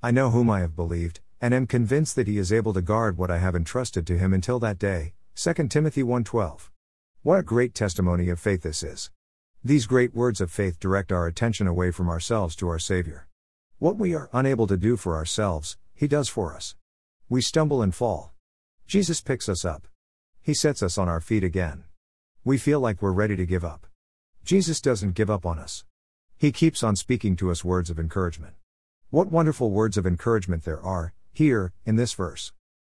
I know whom I have believed, and am convinced that he is able to guard what I have entrusted to him until that day. 2 Timothy 1:12. What a great testimony of faith this is. These great words of faith direct our attention away from ourselves to our Savior. What we are unable to do for ourselves, He does for us. We stumble and fall. Jesus picks us up. He sets us on our feet again. We feel like we're ready to give up. Jesus doesn't give up on us. He keeps on speaking to us words of encouragement. What wonderful words of encouragement there are, here, in this verse.